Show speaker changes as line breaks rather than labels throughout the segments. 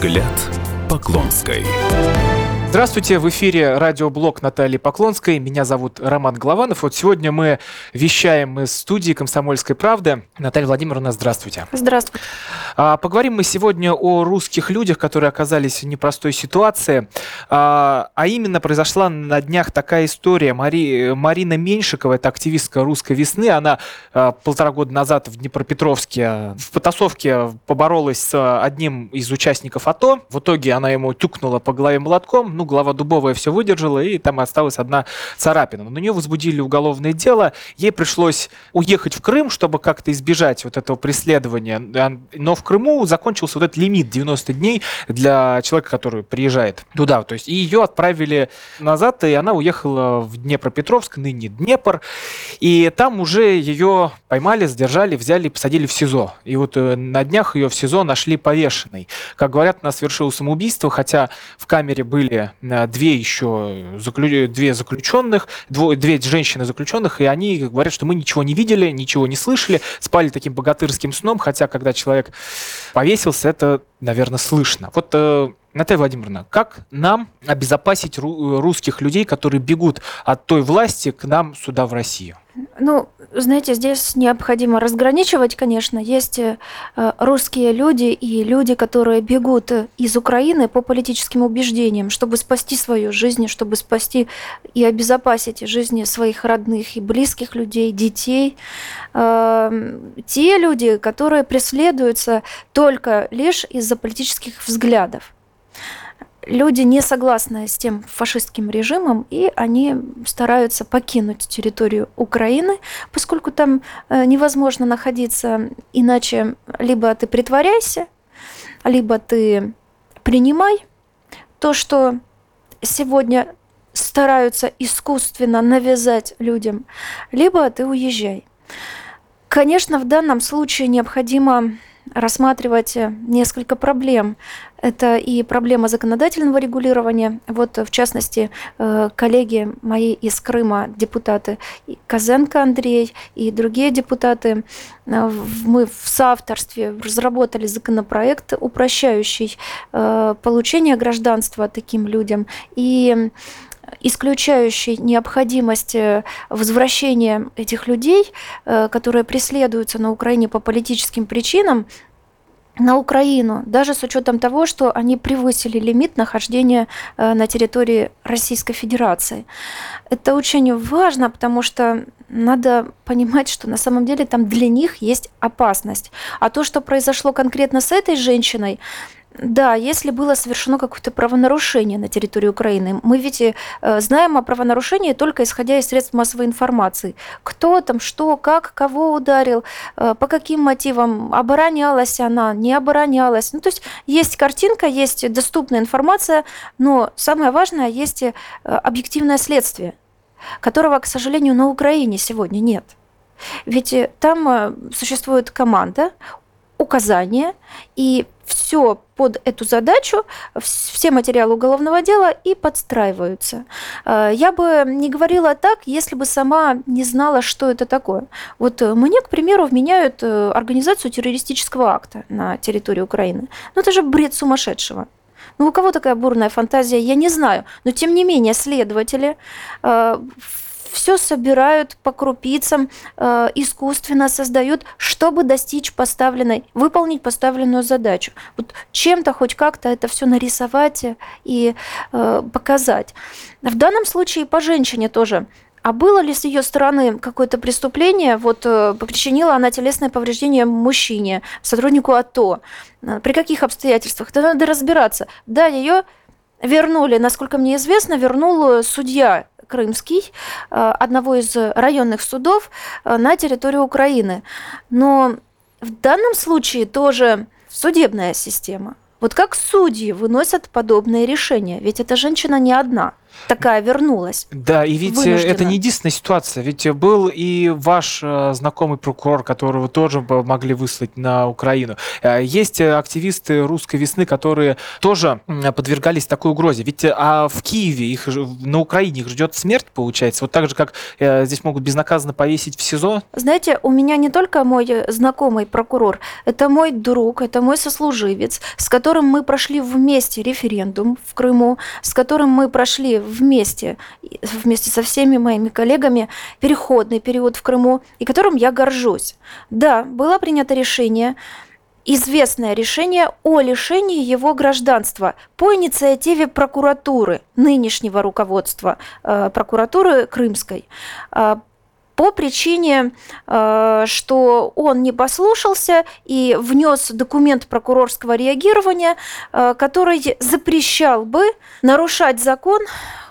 Взгляд Поклонской.
Здравствуйте, в эфире радиоблог Натальи Поклонской. Меня зовут Роман Голованов. Вот сегодня мы вещаем из студии «Комсомольской правды». Наталья Владимировна, здравствуйте.
Здравствуйте.
А, поговорим мы сегодня о русских людях, которые оказались в непростой ситуации. А, а именно произошла на днях такая история. Мари, Марина Меньшикова, это активистка русской весны, она а, полтора года назад в Днепропетровске в потасовке поборолась с одним из участников АТО. В итоге она ему тюкнула по голове молотком ну, голова дубовая все выдержала, и там осталась одна царапина. Но на нее возбудили уголовное дело, ей пришлось уехать в Крым, чтобы как-то избежать вот этого преследования. Но в Крыму закончился вот этот лимит 90 дней для человека, который приезжает туда. То есть и ее отправили назад, и она уехала в Днепропетровск, ныне Днепр, и там уже ее поймали, задержали, взяли, посадили в СИЗО. И вот э, на днях ее в СИЗО нашли повешенной. Как говорят, она совершила самоубийство, хотя в камере были Э, две еще заклю... две заключенных, дво... две женщины заключенных, и они говорят, что мы ничего не видели, ничего не слышали, спали таким богатырским сном, хотя когда человек повесился, это, наверное, слышно. Вот э, Наталья Владимировна, как нам обезопасить русских людей, которые бегут от той власти к нам сюда, в Россию?
Ну, знаете, здесь необходимо разграничивать, конечно. Есть э, русские люди и люди, которые бегут из Украины по политическим убеждениям, чтобы спасти свою жизнь, чтобы спасти и обезопасить жизни своих родных и близких людей, детей. Эм, те люди, которые преследуются только лишь из-за политических взглядов люди не согласны с тем фашистским режимом, и они стараются покинуть территорию Украины, поскольку там э, невозможно находиться иначе либо ты притворяйся, либо ты принимай то, что сегодня стараются искусственно навязать людям, либо ты уезжай. Конечно, в данном случае необходимо рассматривать э, несколько проблем. Это и проблема законодательного регулирования. Вот, в частности, э, коллеги мои из Крыма, депутаты Казенко Андрей и другие депутаты, э, мы в соавторстве разработали законопроект, упрощающий получение гражданства таким людям. И исключающий необходимость э, возвращения этих людей, э, которые преследуются на Украине по политическим причинам, на Украину, даже с учетом того, что они превысили лимит нахождения э, на территории Российской Федерации. Это очень важно, потому что надо понимать, что на самом деле там для них есть опасность. А то, что произошло конкретно с этой женщиной, да, если было совершено какое-то правонарушение на территории Украины. Мы ведь э, знаем о правонарушении только исходя из средств массовой информации. Кто там, что, как, кого ударил, э, по каким мотивам, оборонялась она, не оборонялась. Ну, то есть есть картинка, есть доступная информация, но самое важное, есть э, объективное следствие, которого, к сожалению, на Украине сегодня нет. Ведь там существует команда, указания, и все под эту задачу, все материалы уголовного дела и подстраиваются. Э, я бы не говорила так, если бы сама не знала, что это такое. Вот э, мне, к примеру, вменяют э, организацию террористического акта на территории Украины. Ну это же бред сумасшедшего. Ну, у кого такая бурная фантазия, я не знаю. Но, тем не менее, следователи все собирают по крупицам, э, искусственно создают, чтобы достичь поставленной, выполнить поставленную задачу. Вот чем-то хоть как-то это все нарисовать и э, показать. В данном случае по женщине тоже а было ли с ее стороны какое-то преступление? Вот э, причинила она телесное повреждение мужчине, сотруднику АТО. Э, при каких обстоятельствах? Это надо разбираться. Да, ее вернули, насколько мне известно, вернул судья Крымский, э, одного из районных судов э, на территории Украины. Но в данном случае тоже судебная система. Вот как судьи выносят подобные решения? Ведь эта женщина не одна – такая вернулась.
Да, и ведь э, это не единственная ситуация. Ведь был и ваш э, знакомый прокурор, которого тоже могли выслать на Украину. Э, есть активисты русской весны, которые тоже подвергались такой угрозе. Ведь а в Киеве, их на Украине их ждет смерть, получается. Вот так же, как здесь могут безнаказанно повесить в СИЗО.
Знаете, у меня не только мой знакомый прокурор, это мой друг, это мой сослуживец, с которым мы прошли вместе референдум в Крыму, с которым мы прошли вместе, вместе со всеми моими коллегами, переходный период в Крыму, и которым я горжусь. Да, было принято решение, известное решение о лишении его гражданства по инициативе прокуратуры, нынешнего руководства э, прокуратуры Крымской. Э, по причине, э, что он не послушался и внес документ прокурорского реагирования, э, который запрещал бы нарушать закон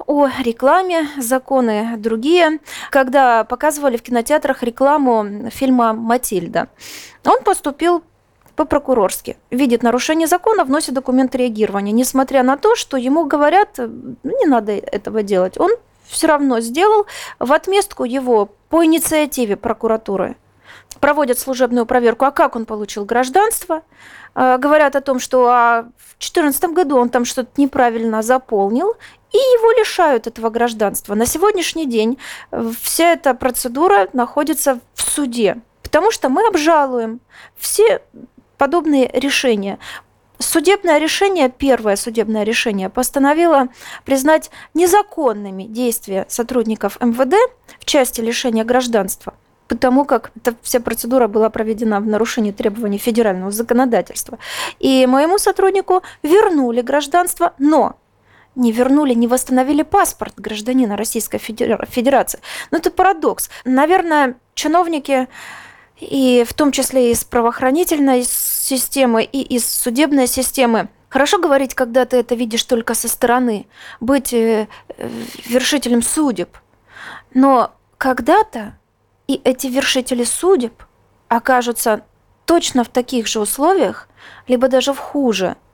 о рекламе, законы другие, когда показывали в кинотеатрах рекламу фильма «Матильда». Он поступил по-прокурорски. Видит нарушение закона, вносит документ реагирования, несмотря на то, что ему говорят, ну, не надо этого делать. Он все равно сделал в отместку его по инициативе прокуратуры проводят служебную проверку, а как он получил гражданство, а, говорят о том, что а в 2014 году он там что-то неправильно заполнил, и его лишают этого гражданства. На сегодняшний день э, вся эта процедура находится в суде, потому что мы обжалуем все подобные решения. Судебное решение, первое судебное решение, постановило признать незаконными действия сотрудников МВД в части лишения гражданства, потому как эта вся процедура была проведена в нарушении требований федерального законодательства. И моему сотруднику вернули гражданство, но не вернули, не восстановили паспорт гражданина Российской Федерации. Ну, это парадокс. Наверное, чиновники и в том числе из правоохранительной системы, и из судебной системы. Хорошо говорить, когда ты это видишь только со стороны, быть э, вершителем судеб. Но когда-то и эти вершители судеб окажутся точно в таких же условиях, либо даже в хуже –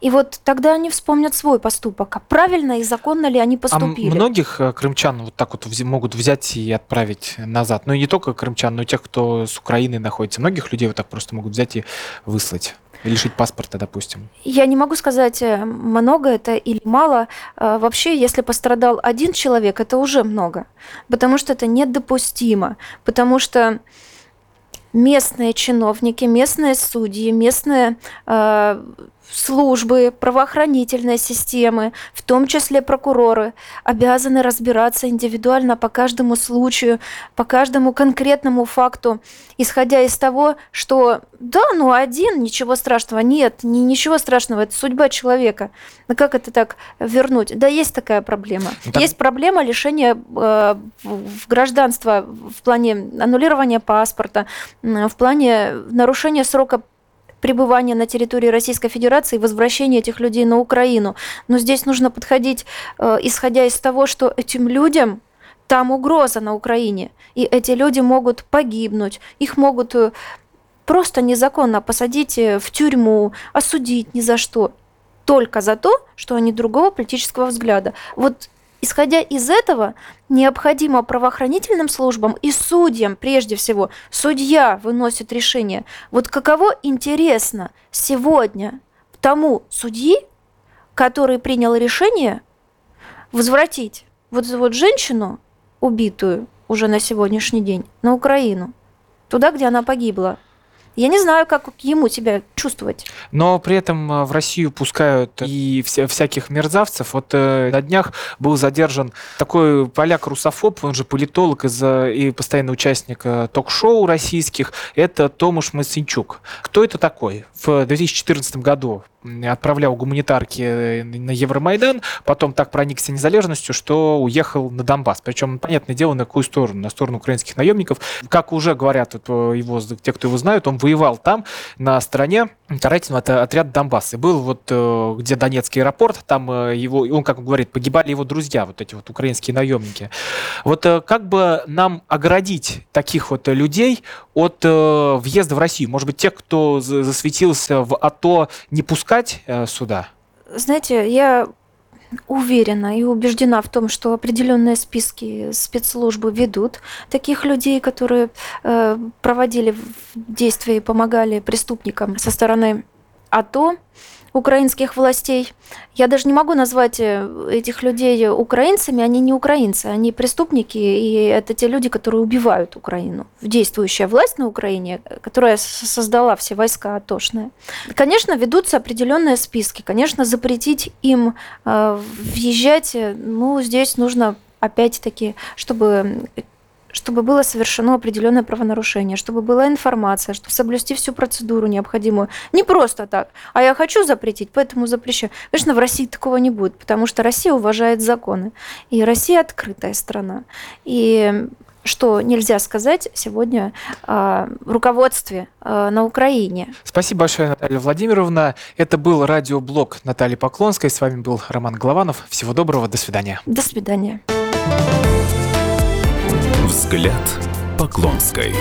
и вот тогда они вспомнят свой поступок, а правильно и законно ли они а поступили.
А многих э, крымчан вот так вот могут взять и отправить назад. Ну и не только крымчан, но и тех, кто с Украины находится. Многих людей вот так просто могут взять и выслать лишить паспорта, допустим?
Я не могу сказать, э, много это или мало. А, вообще, если пострадал один человек, это уже много, потому что это недопустимо, потому что местные чиновники, местные судьи, местные э, службы, правоохранительной системы, в том числе прокуроры, обязаны разбираться индивидуально по каждому случаю, по каждому конкретному факту, исходя из того, что да, ну один, ничего страшного, нет, ни, ничего страшного, это судьба человека. Но как это так вернуть? Да, есть такая проблема. Ну, так... Есть проблема лишения э, гражданства в плане аннулирования паспорта, в плане нарушения срока пребывания на территории Российской Федерации и возвращения этих людей на Украину. Но здесь нужно подходить, э, исходя из того, что этим людям там угроза на Украине, и эти люди могут погибнуть, их могут э, просто незаконно посадить э, в тюрьму, осудить ни за что, только за то, что они другого политического взгляда. Вот Исходя из этого, необходимо правоохранительным службам и судьям, прежде всего, судья выносит решение. Вот каково интересно сегодня тому судьи, который принял решение возвратить вот эту вот женщину, убитую уже на сегодняшний день, на Украину, туда, где она погибла. Я не знаю, как ему себя чувствовать.
Но при этом э, в Россию пускают и вся, всяких мерзавцев. Вот э, на днях был задержан такой поляк-русофоб, он же политолог из, и постоянный участник э, ток-шоу российских. Это Томаш Масинчук. Кто это такой? В 2014 году отправлял гуманитарки э, на Евромайдан, потом так проникся незалежностью, что уехал на Донбасс. Причем, понятное дело, на какую сторону? На сторону украинских наемников. Как уже говорят э, его, те, кто его знают, он воевал там, на стороне карательного отряда Донбасс. И был вот, э, где Донецкий аэропорт, там его, он, как говорит, погибали его друзья, вот эти вот украинские наемники. Вот как бы нам оградить таких вот людей от въезда в Россию? Может быть, тех, кто засветился в АТО, не пускать э, сюда?
Знаете, я уверена и убеждена в том, что определенные списки спецслужбы ведут таких людей, которые э, проводили действия и помогали преступникам со стороны АТО украинских властей. Я даже не могу назвать э, этих людей украинцами, они не украинцы, они преступники, и это те люди, которые убивают Украину. Действующая власть на Украине, которая создала все войска атошные. Конечно, ведутся определенные списки, конечно, запретить им э, въезжать, э, ну, здесь нужно опять-таки, чтобы чтобы было совершено определенное правонарушение, чтобы была информация, чтобы соблюсти всю процедуру необходимую. Не просто так, а я хочу запретить, поэтому запрещаю. Конечно, в России такого не будет, потому что Россия уважает законы, и Россия открытая страна. И что нельзя сказать сегодня э, в руководстве э, на Украине.
Спасибо большое, Наталья Владимировна. Это был радиоблог Натальи Поклонской. С вами был Роман Голованов. Всего доброго, до свидания.
До свидания.
Взгляд Поклонской.